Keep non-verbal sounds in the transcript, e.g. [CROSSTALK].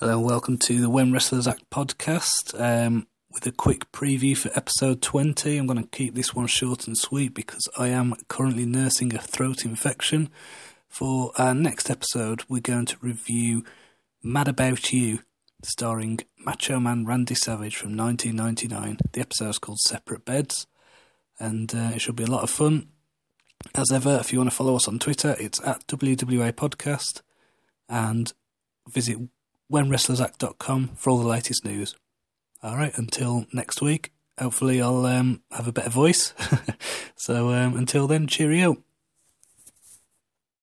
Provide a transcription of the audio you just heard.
Hello and welcome to the When Wrestlers Act podcast. Um, with a quick preview for episode 20. I'm going to keep this one short and sweet because I am currently nursing a throat infection. For our next episode, we're going to review Mad About You, starring Macho Man Randy Savage from 1999. The episode is called Separate Beds, and uh, it should be a lot of fun. As ever, if you want to follow us on Twitter, it's at WWA Podcast, and visit whenwrestlersact.com for all the latest news. All right, until next week, hopefully I'll um, have a better voice. [LAUGHS] so um, until then, cheerio.